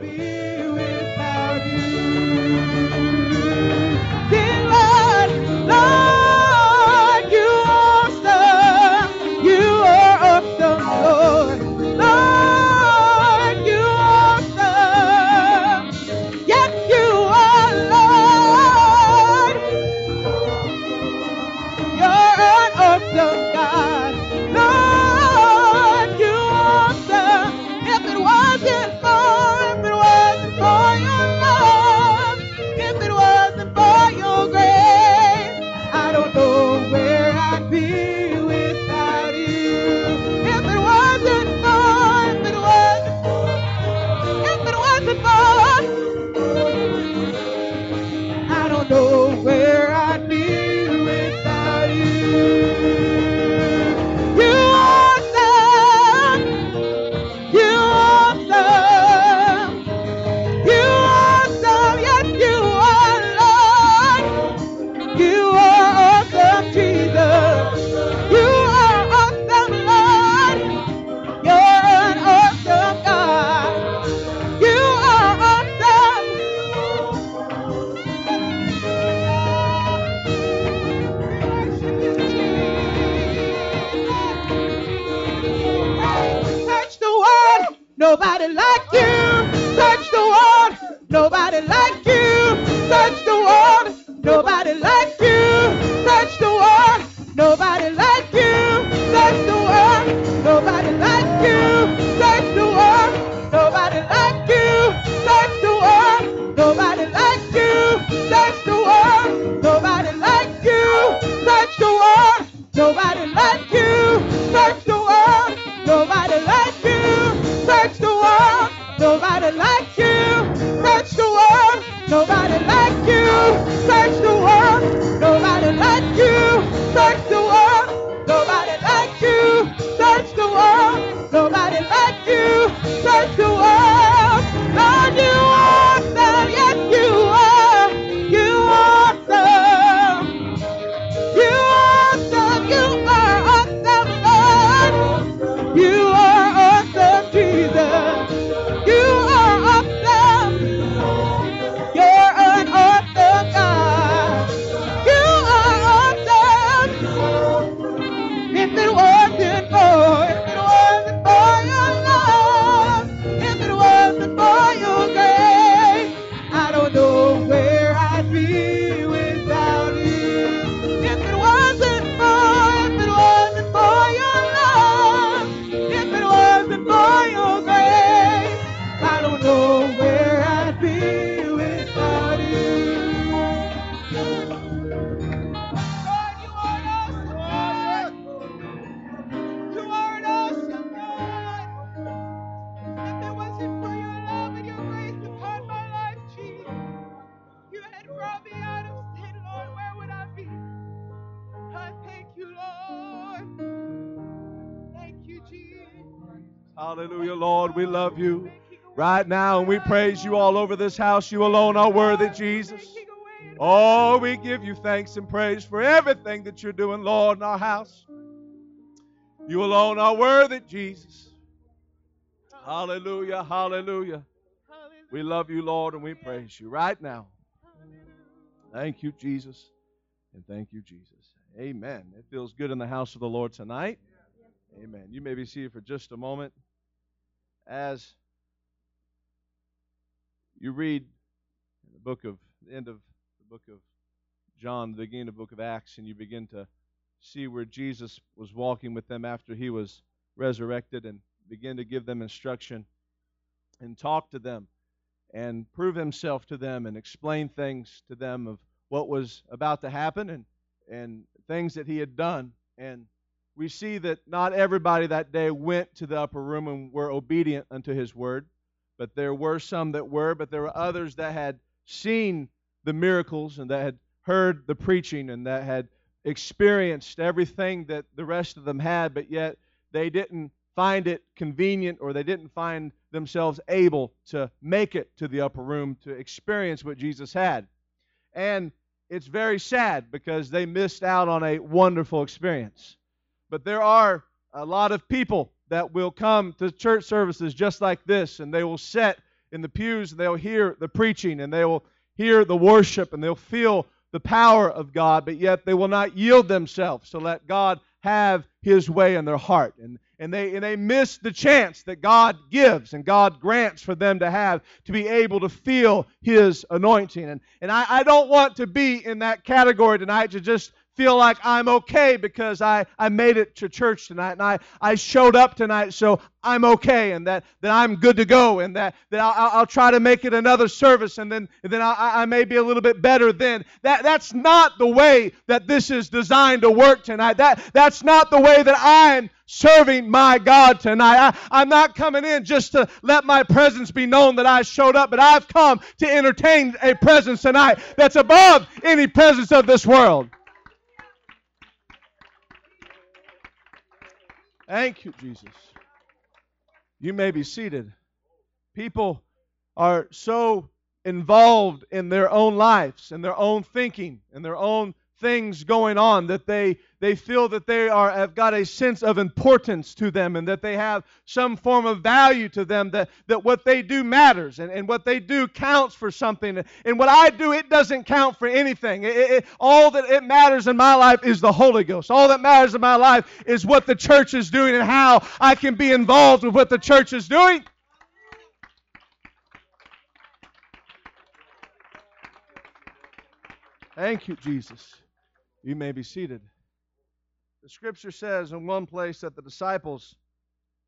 be Hallelujah, Lord. We love you right now, and we praise you all over this house. You alone are worthy, Jesus. Oh, we give you thanks and praise for everything that you're doing, Lord, in our house. You alone are worthy, Jesus. Hallelujah, hallelujah. We love you, Lord, and we praise you right now. Thank you, Jesus. And thank you, Jesus. Amen. It feels good in the house of the Lord tonight. Amen. You may be seated for just a moment. As you read the book of the end of the book of John, the beginning of the book of Acts, and you begin to see where Jesus was walking with them after he was resurrected and begin to give them instruction and talk to them and prove himself to them and explain things to them of what was about to happen and, and things that he had done. And we see that not everybody that day went to the upper room and were obedient unto his word, but there were some that were, but there were others that had seen the miracles and that had heard the preaching and that had experienced everything that the rest of them had, but yet they didn't find it convenient or they didn't find themselves able to make it to the upper room to experience what Jesus had. And it's very sad because they missed out on a wonderful experience. But there are a lot of people that will come to church services just like this and they will sit in the pews and they'll hear the preaching and they will hear the worship and they'll feel the power of God, but yet they will not yield themselves to let God have his way in their heart. And, and, they, and they miss the chance that God gives and God grants for them to have to be able to feel his anointing. And, and I, I don't want to be in that category tonight to just feel like I'm okay because I, I made it to church tonight and I, I showed up tonight, so I'm okay and that, that I'm good to go and that, that I'll, I'll try to make it another service and then, and then I, I may be a little bit better then. That, that's not the way that this is designed to work tonight. That, that's not the way that I'm serving my God tonight. I, am not coming in just to let my presence be known that I showed up, but I've come to entertain a presence tonight that's above any presence of this world. Thank you, Jesus. You may be seated. People are so involved in their own lives and their own thinking and their own things going on that they they feel that they are have got a sense of importance to them and that they have some form of value to them that, that what they do matters and, and what they do counts for something. And what i do it doesn't count for anything. It, it, all that it matters in my life is the holy ghost. All that matters in my life is what the church is doing and how i can be involved with what the church is doing. Thank you, Jesus. You may be seated. The scripture says in one place that the disciples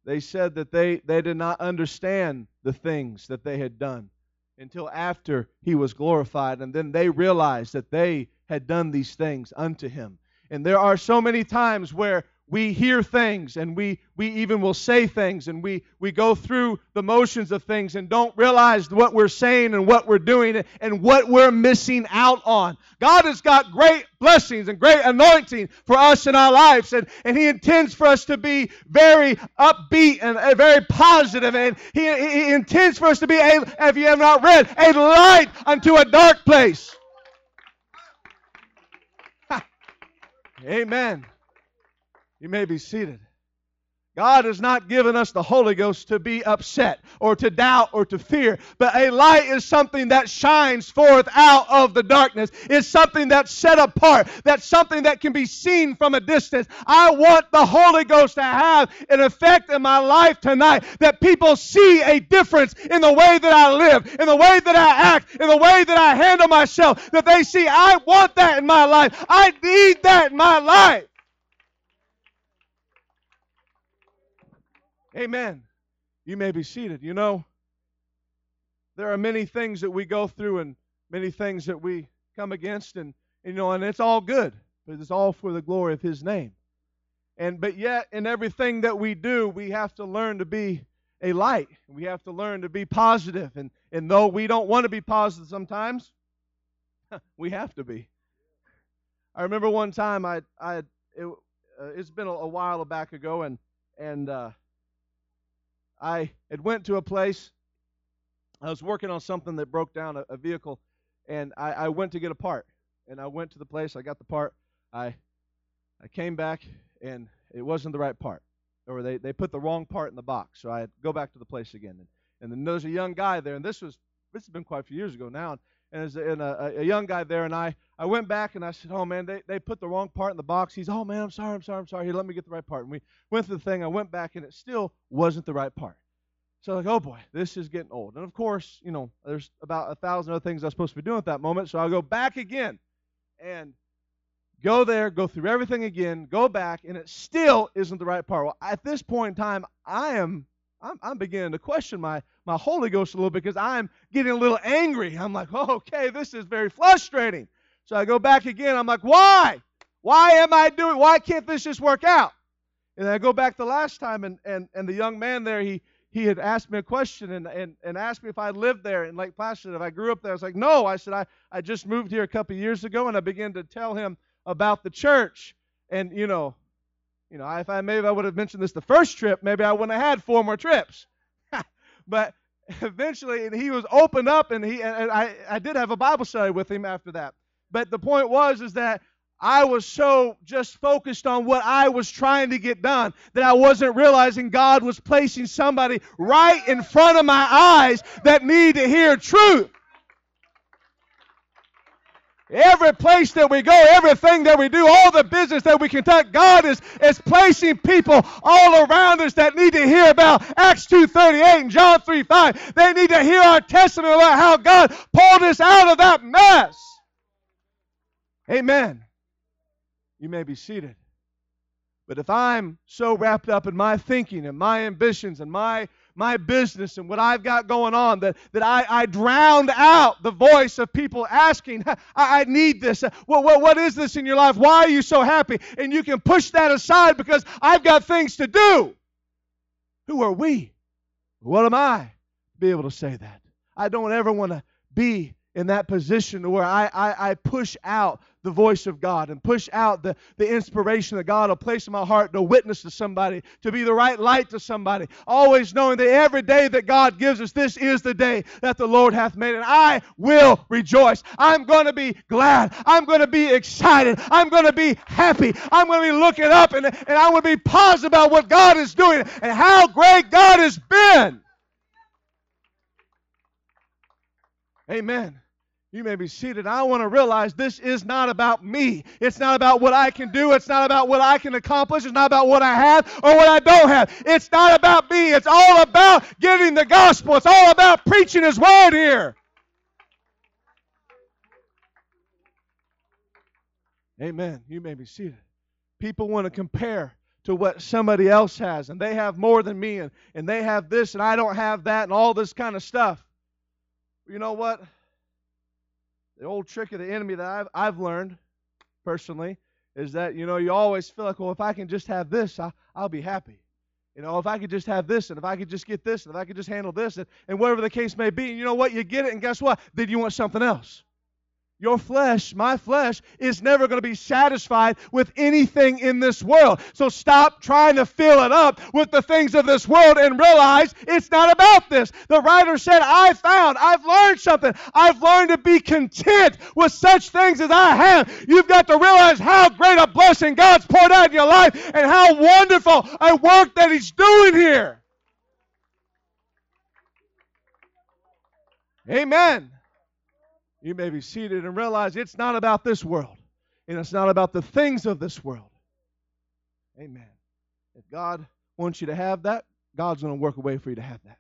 they said that they, they did not understand the things that they had done until after he was glorified and then they realized that they had done these things unto him. And there are so many times where we hear things and we, we even will say things and we, we go through the motions of things and don't realize what we're saying and what we're doing and what we're missing out on. God has got great blessings and great anointing for us in our lives and, and He intends for us to be very upbeat and very positive and he, he intends for us to be, a, if you have not read, a light unto a dark place. Amen. You may be seated. God has not given us the Holy Ghost to be upset or to doubt or to fear, but a light is something that shines forth out of the darkness. It's something that's set apart. That's something that can be seen from a distance. I want the Holy Ghost to have an effect in my life tonight that people see a difference in the way that I live, in the way that I act, in the way that I handle myself, that they see I want that in my life. I need that in my life. Amen. You may be seated. You know, there are many things that we go through and many things that we come against, and, you know, and it's all good, but it's all for the glory of His name. And but yet, in everything that we do, we have to learn to be a light. We have to learn to be positive. And and though we don't want to be positive sometimes, we have to be. I remember one time I I it, uh, it's been a, a, while back ago, and and uh, I had went to a place. I was working on something that broke down a, a vehicle, and I, I went to get a part. And I went to the place. I got the part. I I came back, and it wasn't the right part, or they, they put the wrong part in the box. So I had to go back to the place again. And, and then there's a young guy there, and this was this has been quite a few years ago now. And, and there's a, and a, a young guy there, and I I went back and I said, "Oh man, they, they put the wrong part in the box." He's, "Oh man, I'm sorry, I'm sorry, I'm sorry. Here, let me get the right part." And we went through the thing. I went back, and it still wasn't the right part. So like, oh boy, this is getting old. And of course, you know, there's about a thousand other things I was supposed to be doing at that moment. So I'll go back again and go there, go through everything again, go back, and it still isn't the right part. Well, at this point in time, I am I'm, I'm beginning to question my my Holy Ghost a little bit because I'm getting a little angry. I'm like, oh, okay, this is very frustrating. So I go back again. I'm like, why? Why am I doing? Why can't this just work out? And I go back the last time, and and and the young man there, he he had asked me a question and, and, and asked me if I lived there in Lake Placid, if I grew up there. I was like, no. I said, I, I just moved here a couple years ago, and I began to tell him about the church. And, you know, you know, if I maybe I would have mentioned this the first trip, maybe I wouldn't have had four more trips. but eventually, and he was opened up, and he and I, I did have a Bible study with him after that. But the point was is that I was so just focused on what I was trying to get done that I wasn't realizing God was placing somebody right in front of my eyes that need to hear truth. Every place that we go, everything that we do, all the business that we conduct, God is, is placing people all around us that need to hear about Acts 2.38 and John 3.5. They need to hear our testimony about how God pulled us out of that mess. Amen. You may be seated. But if I'm so wrapped up in my thinking and my ambitions and my my business and what I've got going on, that, that I, I drowned out the voice of people asking, I, I need this. What, what, what is this in your life? Why are you so happy? And you can push that aside because I've got things to do. Who are we? What am I to be able to say that? I don't ever want to be in that position where I, I, I push out the voice of God and push out the, the inspiration that God will place in my heart to witness to somebody, to be the right light to somebody. Always knowing that every day that God gives us, this is the day that the Lord hath made. And I will rejoice. I'm going to be glad. I'm going to be excited. I'm going to be happy. I'm going to be looking up and, and I'm going to be positive about what God is doing and how great God has been. Amen. You may be seated. I want to realize this is not about me. It's not about what I can do. It's not about what I can accomplish. It's not about what I have or what I don't have. It's not about me. It's all about getting the gospel. It's all about preaching His word here. Amen. You may be seated. People want to compare to what somebody else has, and they have more than me, and, and they have this, and I don't have that, and all this kind of stuff. You know what? the old trick of the enemy that I've, I've learned personally is that, you know, you always feel like, well, if I can just have this, I, I'll be happy. You know, if I could just have this, and if I could just get this, and if I could just handle this, and, and whatever the case may be, and you know what? You get it, and guess what? Then you want something else. Your flesh, my flesh, is never going to be satisfied with anything in this world. So stop trying to fill it up with the things of this world and realize it's not about this. The writer said, I found, I've learned something. I've learned to be content with such things as I have. You've got to realize how great a blessing God's poured out in your life and how wonderful a work that He's doing here. Amen you may be seated and realize it's not about this world and it's not about the things of this world. Amen. If God wants you to have that, God's going to work a way for you to have that.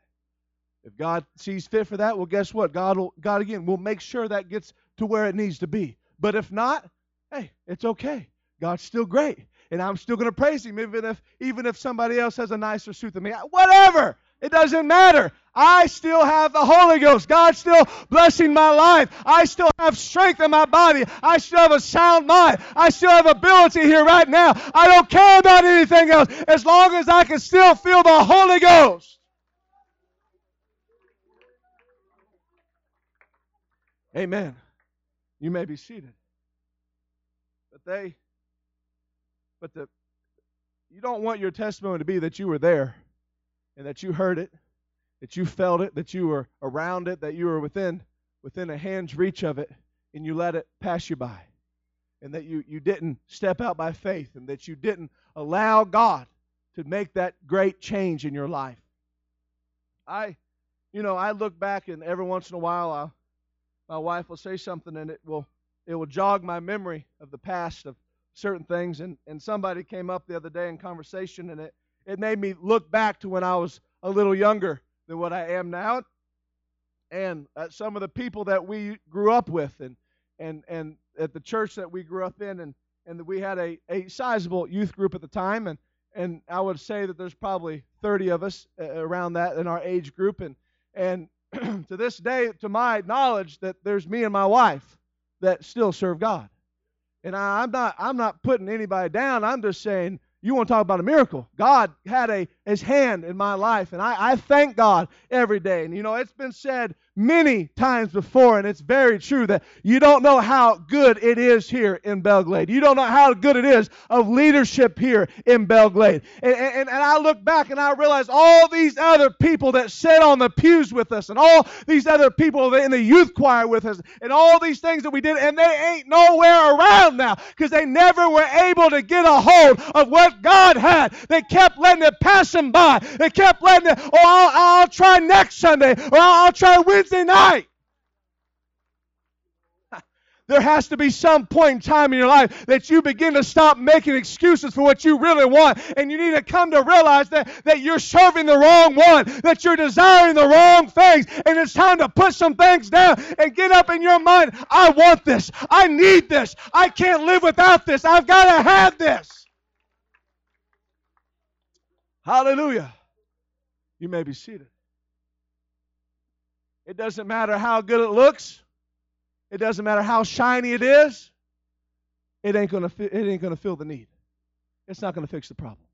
If God sees fit for that, well, guess what? God will, God again will make sure that gets to where it needs to be. But if not, hey, it's okay. God's still great, and I'm still going to praise Him, even if even if somebody else has a nicer suit than me. Whatever. It doesn't matter. I still have the Holy Ghost. God's still blessing my life. I still have strength in my body. I still have a sound mind. I still have ability here right now. I don't care about anything else as long as I can still feel the Holy Ghost. Amen. You may be seated. But they, but the, you don't want your testimony to be that you were there and that you heard it, that you felt it, that you were around it, that you were within within a hand's reach of it, and you let it pass you by. And that you, you didn't step out by faith, and that you didn't allow God to make that great change in your life. I, you know, I look back and every once in a while I'll, my wife will say something and it will it will jog my memory of the past of certain things and, and somebody came up the other day in conversation and it it made me look back to when I was a little younger than what I am now, and at some of the people that we grew up with, and and and at the church that we grew up in, and and we had a a sizable youth group at the time, and and I would say that there's probably 30 of us uh, around that in our age group, and and to this day, to my knowledge, that there's me and my wife that still serve God. And I, I'm not I'm not putting anybody down. I'm just saying You want to talk about a miracle? God had a his hand in my life, and I, I thank God every day. And you know, it's been said many times before, and it's very true that you don't know how good it is here in Belle Glade. You don't know how good it is of leadership here in Belle Glade. And, and, and I look back and I realize all these other people that sit on the pews with us, and all these other people in the youth choir with us, and all these things that we did, and they ain't nowhere around now because they never were able to get a hold of what God had. They kept letting it pass them by. They kept letting it, oh, I'll, I'll try next Sunday, or I'll, I'll try Wednesday Wednesday night. There has to be some point in time in your life that you begin to stop making excuses for what you really want. And you need to come to realize that, that you're serving the wrong one, that you're desiring the wrong things. And it's time to put some things down and get up in your mind I want this. I need this. I can't live without this. I've got to have this. Hallelujah. You may be seated. It doesn't matter how good it looks. It doesn't matter how shiny it is. It ain't gonna it ain't gonna fill the need. It's not gonna fix the problem.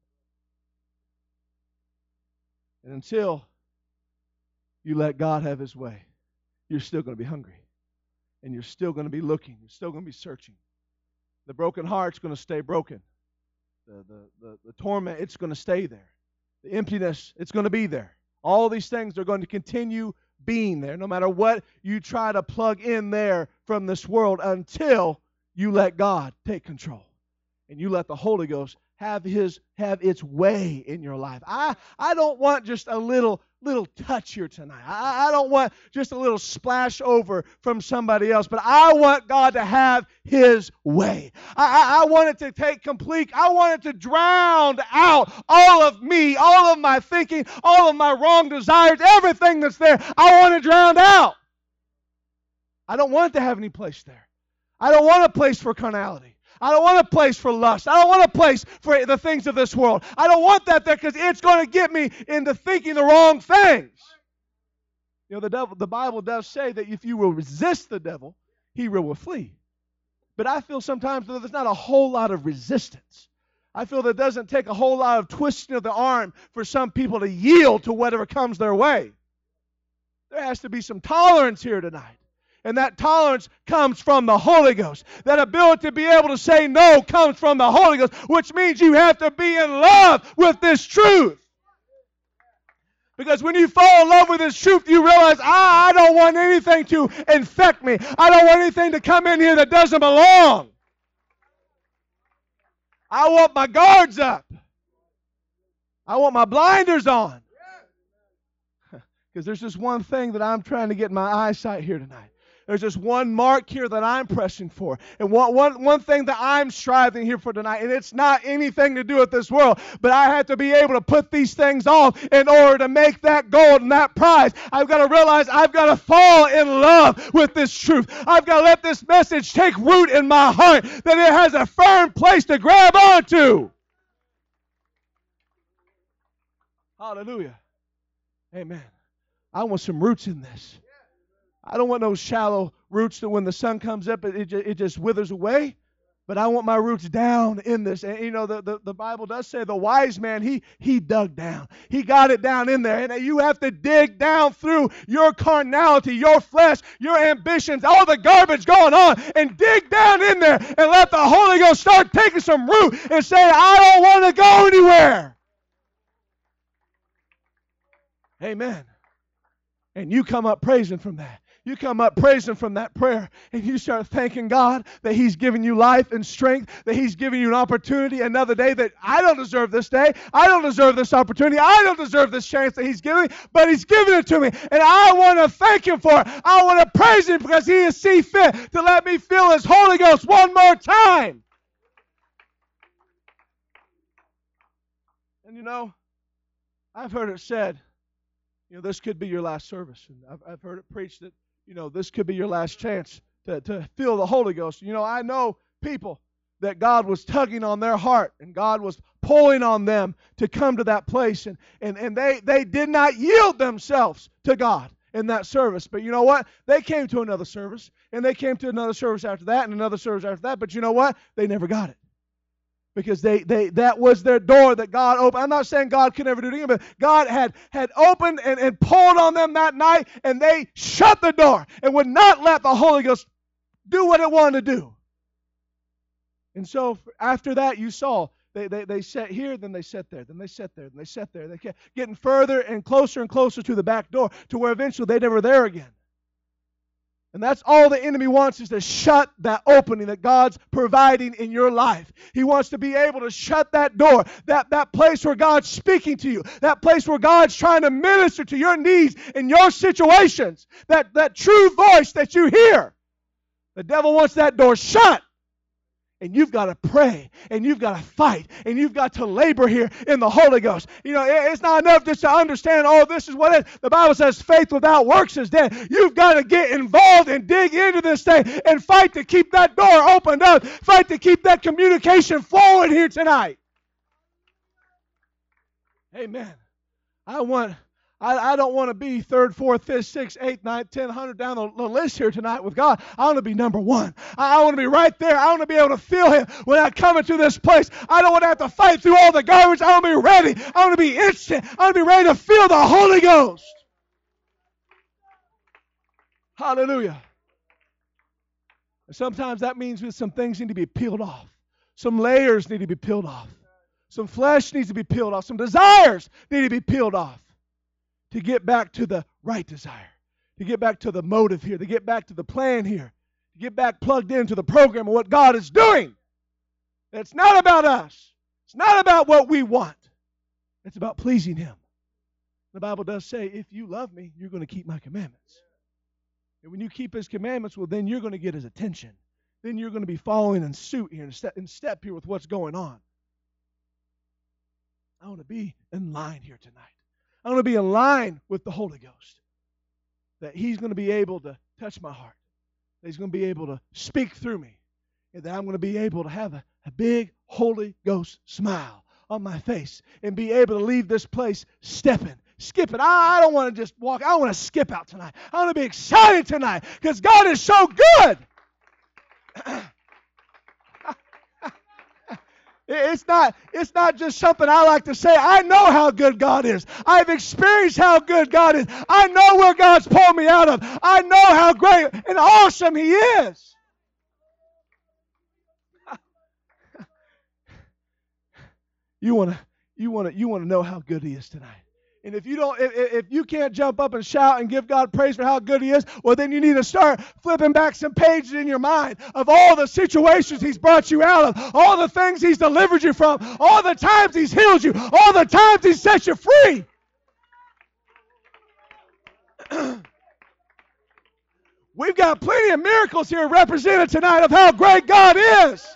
And until you let God have His way, you're still gonna be hungry, and you're still gonna be looking. You're still gonna be searching. The broken heart's gonna stay broken. The the the, the torment it's gonna stay there. The emptiness it's gonna be there. All these things are going to continue being there, no matter what you try to plug in there from this world until you let God take control and you let the Holy Ghost have his have its way in your life. I I don't want just a little little touch here tonight. I, I don't want just a little splash over from somebody else, but I want God to have his way. I, I, I want it to take complete, I want it to drown out all of me, all of my thinking, all of my wrong desires, everything that's there. I want it drowned out. I don't want it to have any place there. I don't want a place for carnality. I don't want a place for lust. I don't want a place for the things of this world. I don't want that there because it's going to get me into thinking the wrong things. You know, the devil, the Bible does say that if you will resist the devil, he will flee. But I feel sometimes that there's not a whole lot of resistance. I feel that it doesn't take a whole lot of twisting of the arm for some people to yield to whatever comes their way. There has to be some tolerance here tonight. And that tolerance comes from the Holy Ghost. That ability to be able to say no comes from the Holy Ghost, which means you have to be in love with this truth. Because when you fall in love with this truth, you realize, ah, I don't want anything to infect me. I don't want anything to come in here that doesn't belong. I want my guards up. I want my blinders on. Because there's just one thing that I'm trying to get my eyesight here tonight. There's just one mark here that I'm pressing for. And one, one, one thing that I'm striving here for tonight. And it's not anything to do with this world, but I have to be able to put these things off in order to make that gold and that prize. I've got to realize I've got to fall in love with this truth. I've got to let this message take root in my heart, that it has a firm place to grab onto. Hallelujah. Amen. I want some roots in this. I don't want those shallow roots that when the sun comes up, it, it, it just withers away. But I want my roots down in this. And you know, the, the, the, Bible does say the wise man, he he dug down. He got it down in there. And you have to dig down through your carnality, your flesh, your ambitions, all the garbage going on, and dig down in there and let the Holy Ghost start taking some root and say, I don't want to go anywhere. Amen. And you come up praising from that. You come up praising from that prayer and you start thanking God that He's given you life and strength, that He's given you an opportunity, another day that I don't deserve this day. I don't deserve this opportunity. I don't deserve this chance that He's giving, but He's given it to me. And I want to thank Him for it. I want to praise Him because He is see fit to let me feel His Holy Ghost one more time. And you know, I've heard it said, you know, this could be your last service. And I've, I've heard it preached that you know, this could be your last chance to, to feel the Holy Ghost. You know, I know people that God was tugging on their heart and God was pulling on them to come to that place. And, and, and they, they did not yield themselves to God in that service. But you know what? They came to another service and they came to another service after that and another service after that. But you know what? They never got it because they, they that was their door that God opened. I'm not saying God could never do it again, but God had had opened and, and pulled on them that night, and they shut the door and would not let the Holy Ghost do what it wanted to do. And so after that, you saw they, they, they sat here, then they sat there, then they sat there, then they sat there. They kept getting further and closer and closer to the back door to where eventually they never were there again. And that's all the enemy wants is to shut that opening that God's providing in your life. He wants to be able to shut that door, that, that place where God's speaking to you, that place where God's trying to minister to your needs and your situations, that, that true voice that you hear. The devil wants that door shut. And you've got to pray and you've got to fight and you've got to labor here in the Holy Ghost. You know, it's not enough just to understand, oh, this is what it is. The Bible says faith without works is dead. You've got to get involved and dig into this thing and fight to keep that door opened up, fight to keep that communication flowing here tonight. Amen. I want I, I don't want to be third, fourth, fifth, sixth, eighth, ninth, tenth, hundred down the, the, list here tonight with God. I want to be number one. I, I want to be right there. I want to be able to feel Him when I come into this place. I don't want to have to fight through all the garbage. I want to be ready. I want to be instant. I want to be ready to feel the Holy Ghost. Hallelujah. Sometimes that means that some things need to be peeled off. Some layers need to be peeled off. Some flesh needs to be peeled off. Some desires need to be peeled off to get back to the right desire, to get back to the motive here, to get back to the plan here, to get back plugged into the program of what God is doing. It's not about us, it's not about what we want, it's about pleasing Him. The Bible does say, if you love me, you're going to keep my commandments. And when you keep His commandments, well, then you're going to get His attention. Then you're going to be following in suit here, in step, in step here with what's going on. I want to be in line here tonight. I'm going to be in line with the Holy Ghost. That He's going to be able to touch my heart. That He's going to be able to speak through me. And that I'm going to be able to have a, a big Holy Ghost smile on my face and be able to leave this place stepping skipping. I, I don't want to just walk. I want to skip out tonight. I want to be excited tonight because God is so good. It's not, it's not just something I like to say. I know how good God is. I've experienced how good God is. I know where God's pulled me out of. I know how great and awesome He is. you want to you want to you want to know how good He is tonight. And if you don't, if, if you can't jump up and shout and give God praise for how good He is, well, then you need to start flipping back some pages in your mind of all the situations He's brought you out of, all the things He's delivered you from, all the times He's healed you, all the times He's set you free. We've got plenty of miracles here represented tonight of how great God is.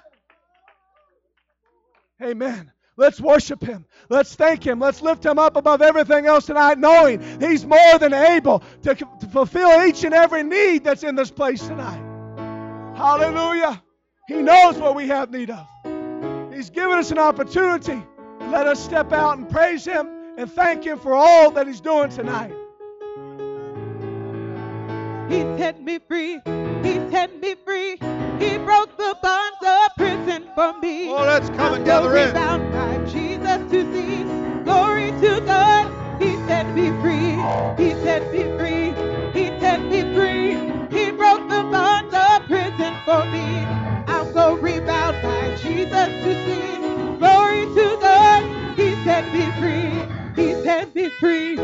Amen. Let's worship Him. Let's thank Him. Let's lift Him up above everything else tonight, knowing He's more than able to, to fulfill each and every need that's in this place tonight. Hallelujah. He knows what we have need of. He's given us an opportunity. Let us step out and praise Him and thank Him for all that He's doing tonight. He set me free. He set me free. He broke the bonds for me. Oh, let's come and gather in. Bound by Jesus to see. Glory to God. He set me free. He set me free. He set me free. He broke the bonds of prison for me. I'm going rebound by Jesus to see. Glory to God. He set me free. He set me free.